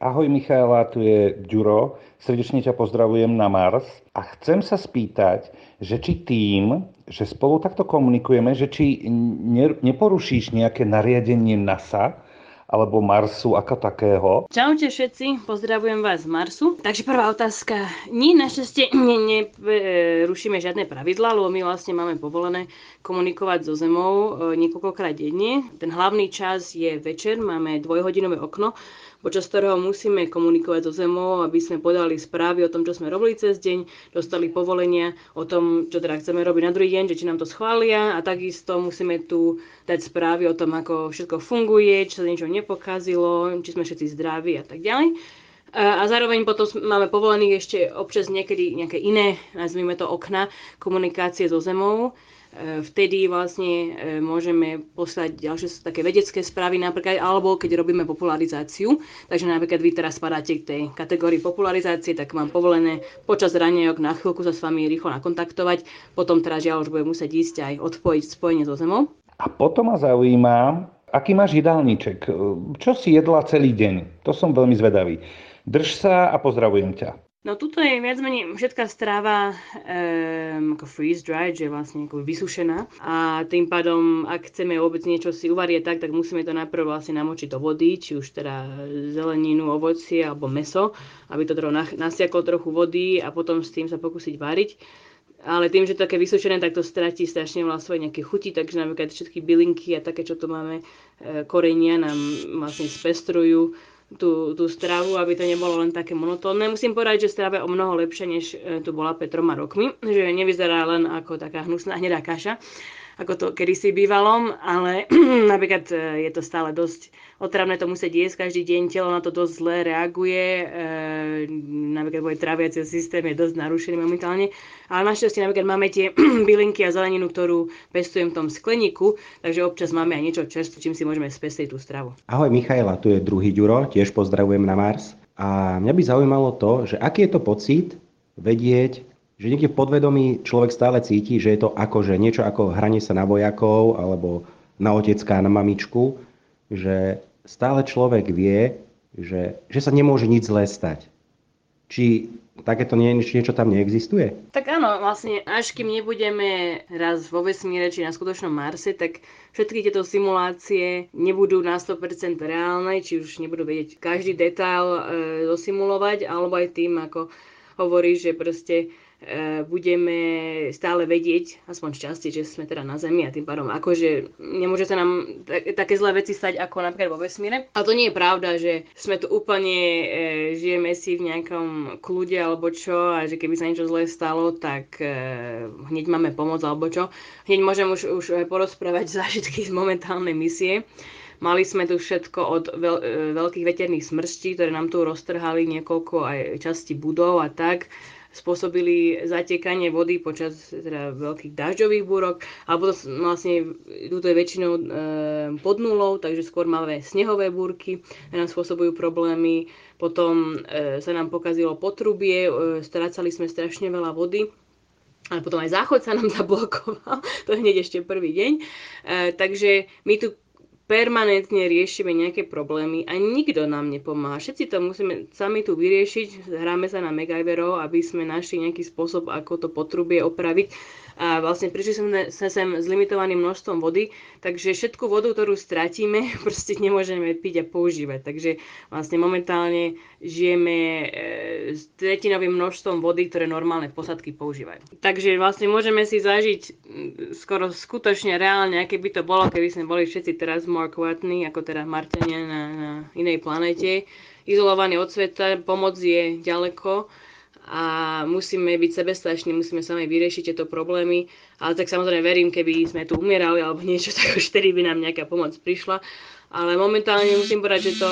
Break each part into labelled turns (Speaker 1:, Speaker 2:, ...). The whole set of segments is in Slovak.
Speaker 1: Ahoj Michaela, tu je Ďuro. Srdečne ťa pozdravujem na Mars. A chcem sa spýtať, že či tým, že spolu takto komunikujeme, že či neporušíš nejaké nariadenie NASA, alebo Marsu ako takého.
Speaker 2: Čaute všetci, pozdravujem vás z Marsu. Takže prvá otázka. Nie, našťastie nerušíme žiadne pravidla, lebo my vlastne máme povolené komunikovať so Zemou e, niekoľkokrát denne. Ten hlavný čas je večer, máme dvojhodinové okno, počas ktorého musíme komunikovať so Zemou, aby sme podali správy o tom, čo sme robili cez deň, dostali povolenia o tom, čo teda chceme robiť na druhý deň, že či nám to schvália a takisto musíme tu dať správy o tom, ako všetko funguje, či sa niečo nepokazilo, či sme všetci zdraví a tak ďalej. A zároveň potom máme povolených ešte občas niekedy nejaké iné, nazvime to okna, komunikácie so Zemou, vtedy vlastne e, môžeme poslať ďalšie také vedecké správy napríklad, alebo keď robíme popularizáciu. Takže napríklad vy teraz spadáte k tej kategórii popularizácie, tak mám povolené počas ranejok na chvíľku sa s vami rýchlo nakontaktovať. Potom teraz žiaľ už bude musieť ísť aj odpojiť spojenie so zemou.
Speaker 1: A potom ma zaujíma, aký máš jedálniček. Čo si jedla celý deň? To som veľmi zvedavý. Drž sa a pozdravujem ťa.
Speaker 2: No tuto je viac menej všetká stráva um, ako freeze dried, že je vlastne ako vysušená a tým pádom, ak chceme vôbec niečo si uvariť tak, tak musíme to najprv vlastne namočiť do vody, či už teda zeleninu, ovocie alebo meso, aby to trochu nasiaklo trochu vody a potom s tým sa pokúsiť variť. Ale tým, že to také vysušené, tak to stratí strašne veľa nejaké chuti, takže napríklad všetky bylinky a také, čo tu máme, e, korenia nám vlastne spestrujú tú, tú stravu, aby to nebolo len také monotónne. Musím povedať, že strava je o mnoho lepšia, než e, tu bola pred troma rokmi, že nevyzerá len ako taká hnusná hnedá kaša, ako to kedysi bývalo, ale napríklad e, je to stále dosť otravné to musieť jesť každý deň, telo na to dosť zle reaguje, e, napríklad môj traviací systém je dosť narušený momentálne, ale našťastie napríklad máme tie bylinky a zeleninu, ktorú pestujem v tom skleníku, takže občas máme aj niečo čerstvé, čím si môžeme spestať tú stravu.
Speaker 3: Ahoj Michaela, tu je druhý Ďuro, tiež pozdravujem na Mars. A mňa by zaujímalo to, že aký je to pocit vedieť, že niekde v podvedomí človek stále cíti, že je to akože niečo ako hranie sa na vojakov alebo na otecká, na mamičku, že stále človek vie, že, že sa nemôže nič zlé stať. Či takéto nie, niečo tam neexistuje?
Speaker 2: Tak áno, vlastne až kým nebudeme raz vo vesmíre či na skutočnom Marse, tak všetky tieto simulácie nebudú na 100% reálne, či už nebudú vedieť každý detail e, dosimulovať, alebo aj tým, ako hovorí, že proste budeme stále vedieť, aspoň šťastie, že sme teda na Zemi a tým pádom akože nemôže sa nám také zlé veci stať ako napríklad vo vesmíre. A to nie je pravda, že sme tu úplne, e, žijeme si v nejakom kľude alebo čo a že keby sa niečo zlé stalo, tak e, hneď máme pomoc alebo čo. Hneď môžem už, už porozprávať zážitky z momentálnej misie. Mali sme tu všetko od veľ, e, veľkých veterných smrští, ktoré nám tu roztrhali niekoľko aj časti budov a tak spôsobili zatekanie vody počas teda veľkých dažďových búrok, alebo to vlastne tu je väčšinou e, pod nulou, takže skôr máme snehové búrky, ktoré nám spôsobujú problémy. Potom e, sa nám pokazilo potrubie, e, strácali sme strašne veľa vody ale potom aj záchod sa nám zablokoval, to hneď ešte prvý deň. E, takže my tu permanentne riešime nejaké problémy a nikto nám nepomáha. Všetci to musíme sami tu vyriešiť, hráme sa na MacGyverov, aby sme našli nejaký spôsob, ako to potrubie opraviť a vlastne prišli sme sem s limitovaným množstvom vody, takže všetku vodu, ktorú stratíme, proste nemôžeme piť a používať. Takže vlastne momentálne žijeme e, s tretinovým množstvom vody, ktoré normálne posadky používajú. Takže vlastne môžeme si zažiť skoro skutočne reálne, aké by to bolo, keby sme boli všetci teraz more quietní, ako teda Martania na, na inej planete, izolovaní od sveta, pomoc je ďaleko a musíme byť sebestační, musíme sami vyriešiť tieto problémy. Ale tak samozrejme verím, keby sme tu umierali alebo niečo, tak už vtedy by nám nejaká pomoc prišla. Ale momentálne musím povedať, že to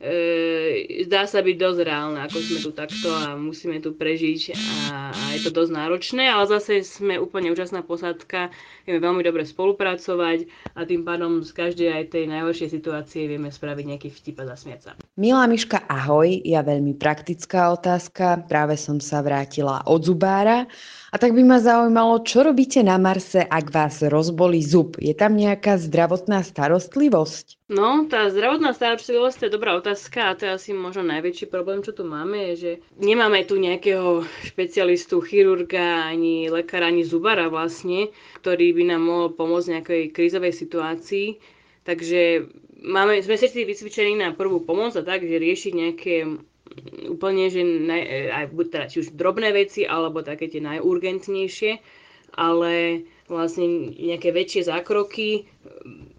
Speaker 2: e, zdá sa byť dosť reálne, ako sme tu takto a musíme tu prežiť a, a je to dosť náročné, ale zase sme úplne úžasná posádka, vieme veľmi dobre spolupracovať a tým pádom z každej aj tej najhoršej situácie vieme spraviť nejaký vtip a zasmiať sa.
Speaker 4: Milá Miška, ahoj, ja veľmi praktická otázka, práve som sa vrátila od zubára a tak by ma zaujímalo, čo robíte na Marse, ak vás rozbolí zub? Je tam nejaká zdravotná starostlivosť?
Speaker 2: No, tá zdravotná starostlivosť je dobrá otázka a to je asi možno najväčší problém, čo tu máme, je, že nemáme tu nejakého špecialistu, chirurga, ani lekára, ani zubara vlastne, ktorý by nám mohol pomôcť v nejakej krízovej situácii. Takže máme, sme všetci vycvičení na prvú pomoc a tak, že riešiť nejaké úplne, že naj, aj, teda, či už drobné veci, alebo také tie najurgentnejšie, ale vlastne nejaké väčšie zákroky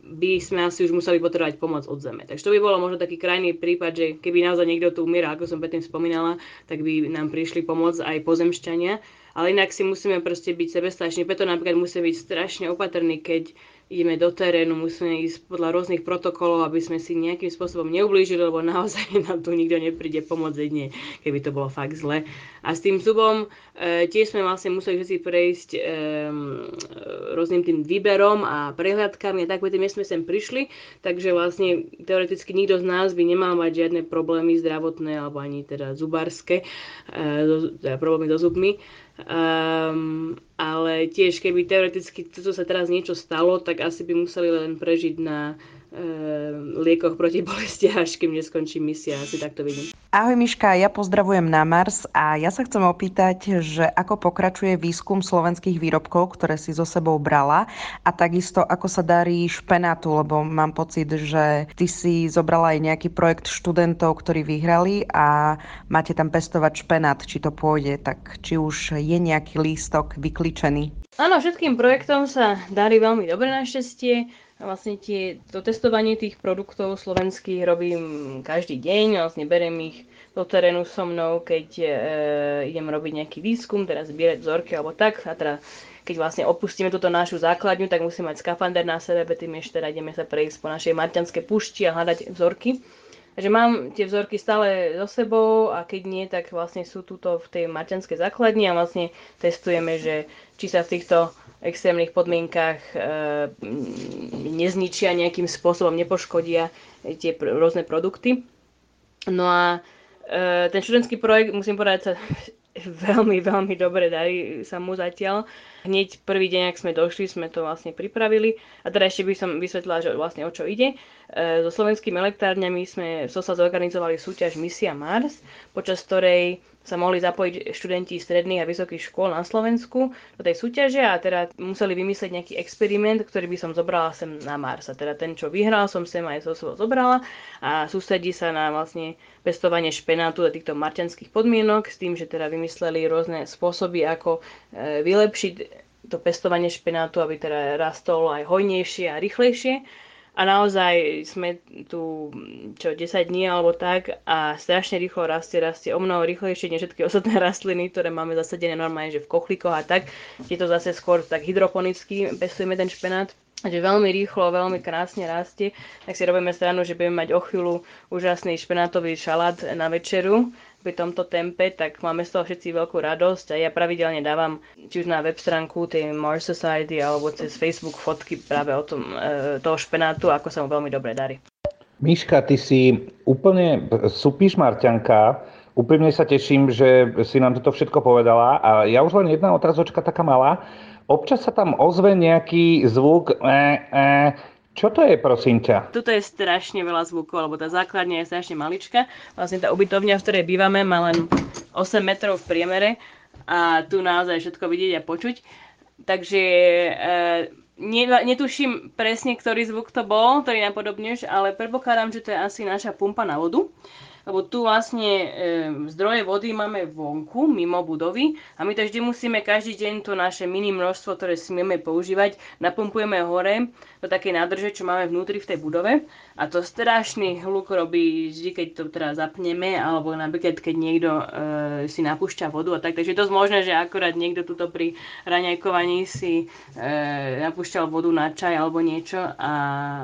Speaker 2: by sme asi už museli potrebovať pomoc od zeme. Takže to by bolo možno taký krajný prípad, že keby naozaj niekto tu umiera, ako som predtým spomínala, tak by nám prišli pomôcť aj pozemšťania. Ale inak si musíme proste byť sebestační, preto napríklad musíme byť strašne opatrní, keď ideme do terénu, musíme ísť podľa rôznych protokolov, aby sme si nejakým spôsobom neublížili, lebo naozaj nám tu nikto nepríde pomôcť jedne, keby to bolo fakt zle. A s tým zubom e, tiež sme vlastne museli všetci prejsť e, rôznym tým výberom a prehľadkami a tak, tým sme sem prišli, takže vlastne teoreticky nikto z nás by nemal mať žiadne problémy zdravotné alebo ani teda zubárske, e, teda problémy so zubmi. Um, ale tiež, keby teoreticky toto sa teraz niečo stalo, tak asi by museli len prežiť na liekoch proti bolesti, až kým neskončí misia, asi takto vidím.
Speaker 5: Ahoj Miška, ja pozdravujem na Mars a ja sa chcem opýtať, že ako pokračuje výskum slovenských výrobkov, ktoré si so sebou brala a takisto ako sa darí špenátu, lebo mám pocit, že ty si zobrala aj nejaký projekt študentov, ktorí vyhrali a máte tam pestovať špenát, či to pôjde, tak či už je nejaký lístok vykličený?
Speaker 2: Áno, všetkým projektom sa darí veľmi dobre našťastie. Vlastne tie, to testovanie tých produktov slovenských robím každý deň, vlastne berem ich do terénu so mnou, keď e, idem robiť nejaký výskum, teda zbierať vzorky alebo tak. A teda keď vlastne opustíme túto našu základňu, tak musíme mať skafander na sebe, tým ešte teda ideme sa prejsť po našej marťanskej pušti a hľadať vzorky. Takže mám tie vzorky stále so sebou a keď nie, tak vlastne sú tuto v tej maťanskej základni a vlastne testujeme, že či sa v týchto extrémnych podmienkach e, nezničia nejakým spôsobom, nepoškodia tie pr- rôzne produkty. No a e, ten študentský projekt, musím povedať, sa veľmi, veľmi dobre darí sa mu zatiaľ. Hneď prvý deň, ak sme došli, sme to vlastne pripravili. A teda ešte by som vysvetlila, že vlastne o čo ide. E, so slovenskými elektrárňami sme v SOSA zorganizovali súťaž Misia Mars, počas ktorej sa mohli zapojiť študenti stredných a vysokých škôl na Slovensku do tej súťaže a teda museli vymyslieť nejaký experiment, ktorý by som zobrala sem na Mars. A teda ten, čo vyhral, som sem aj so svojho zobrala a sústredí sa na vlastne pestovanie špenátu do týchto marťanských podmienok s tým, že teda vymysleli rôzne spôsoby, ako e, vylepšiť to pestovanie špenátu, aby teda rastol aj hojnejšie a rýchlejšie. A naozaj sme tu čo 10 dní alebo tak a strašne rýchlo rastie, rastie o mnoho rýchlejšie než všetky ostatné rastliny, ktoré máme zasadené normálne, že v kochlíkoch a tak. Je to zase skôr tak hydroponicky, pestujeme ten špenát. Takže veľmi rýchlo, veľmi krásne rastie. Tak si robíme stranu, že budeme mať o chvíľu úžasný špenátový šalát na večeru pri tomto tempe, tak máme z toho všetci veľkú radosť a ja pravidelne dávam či už na web stránku tej Mars Society alebo cez Facebook fotky práve o tom, e, toho špenátu, ako sa mu veľmi dobre darí.
Speaker 1: Miška, ty si úplne supíš Marťanka, Úprimne sa teším, že si nám toto všetko povedala. A ja už len jedna otázočka taká malá. Občas sa tam ozve nejaký zvuk, e, e, čo to je, prosím ťa?
Speaker 2: Tuto je strašne veľa zvukov, lebo tá základňa je strašne malička. Vlastne tá ubytovňa, v ktorej bývame, má len 8 metrov v priemere a tu naozaj všetko vidieť a počuť. Takže e, netuším presne, ktorý zvuk to bol, ktorý napodobňuješ, ale predpokladám, že to je asi naša pumpa na vodu lebo tu vlastne e, zdroje vody máme vonku, mimo budovy a my to vždy musíme každý deň to naše mini množstvo, ktoré smieme používať, napumpujeme hore do takej nádrže, čo máme vnútri v tej budove a to strašný hluk robí vždy, keď to teda zapneme alebo napríklad, keď niekto e, si napúšťa vodu a tak, takže je dosť možné, že akorát niekto tuto pri raňajkovaní si e, napúšťal vodu na čaj alebo niečo a e,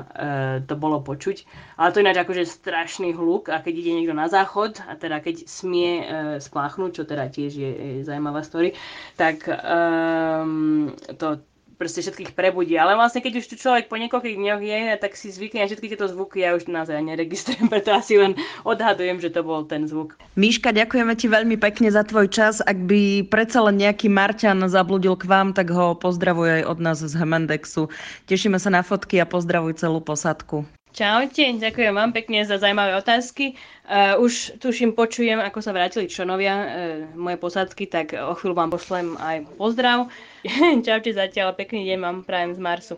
Speaker 2: to bolo počuť. Ale to ináč akože strašný hluk a keď ide niekto na záchod a teda keď smie e, spláchnuť, čo teda tiež je, je zaujímavá story, tak um, to proste všetkých prebudí. Ale vlastne keď už tu človek po niekoľkých dňoch je, tak si zvykne na všetky tieto zvuky, ja už naozaj neregistrujem, preto asi len odhadujem, že to bol ten zvuk.
Speaker 5: Míška, ďakujeme ti veľmi pekne za tvoj čas. Ak by predsa len nejaký Marťan zabludil k vám, tak ho pozdravuj aj od nás z Hemendexu. Tešíme sa na fotky a pozdravuj celú posadku.
Speaker 2: Čaute, ďakujem vám pekne za zaujímavé otázky. Uh, už tuším, počujem, ako sa vrátili členovia uh, moje posádky, tak o chvíľu vám pošlem aj pozdrav. Čaute zatiaľ, pekný deň vám prajem z Marsu.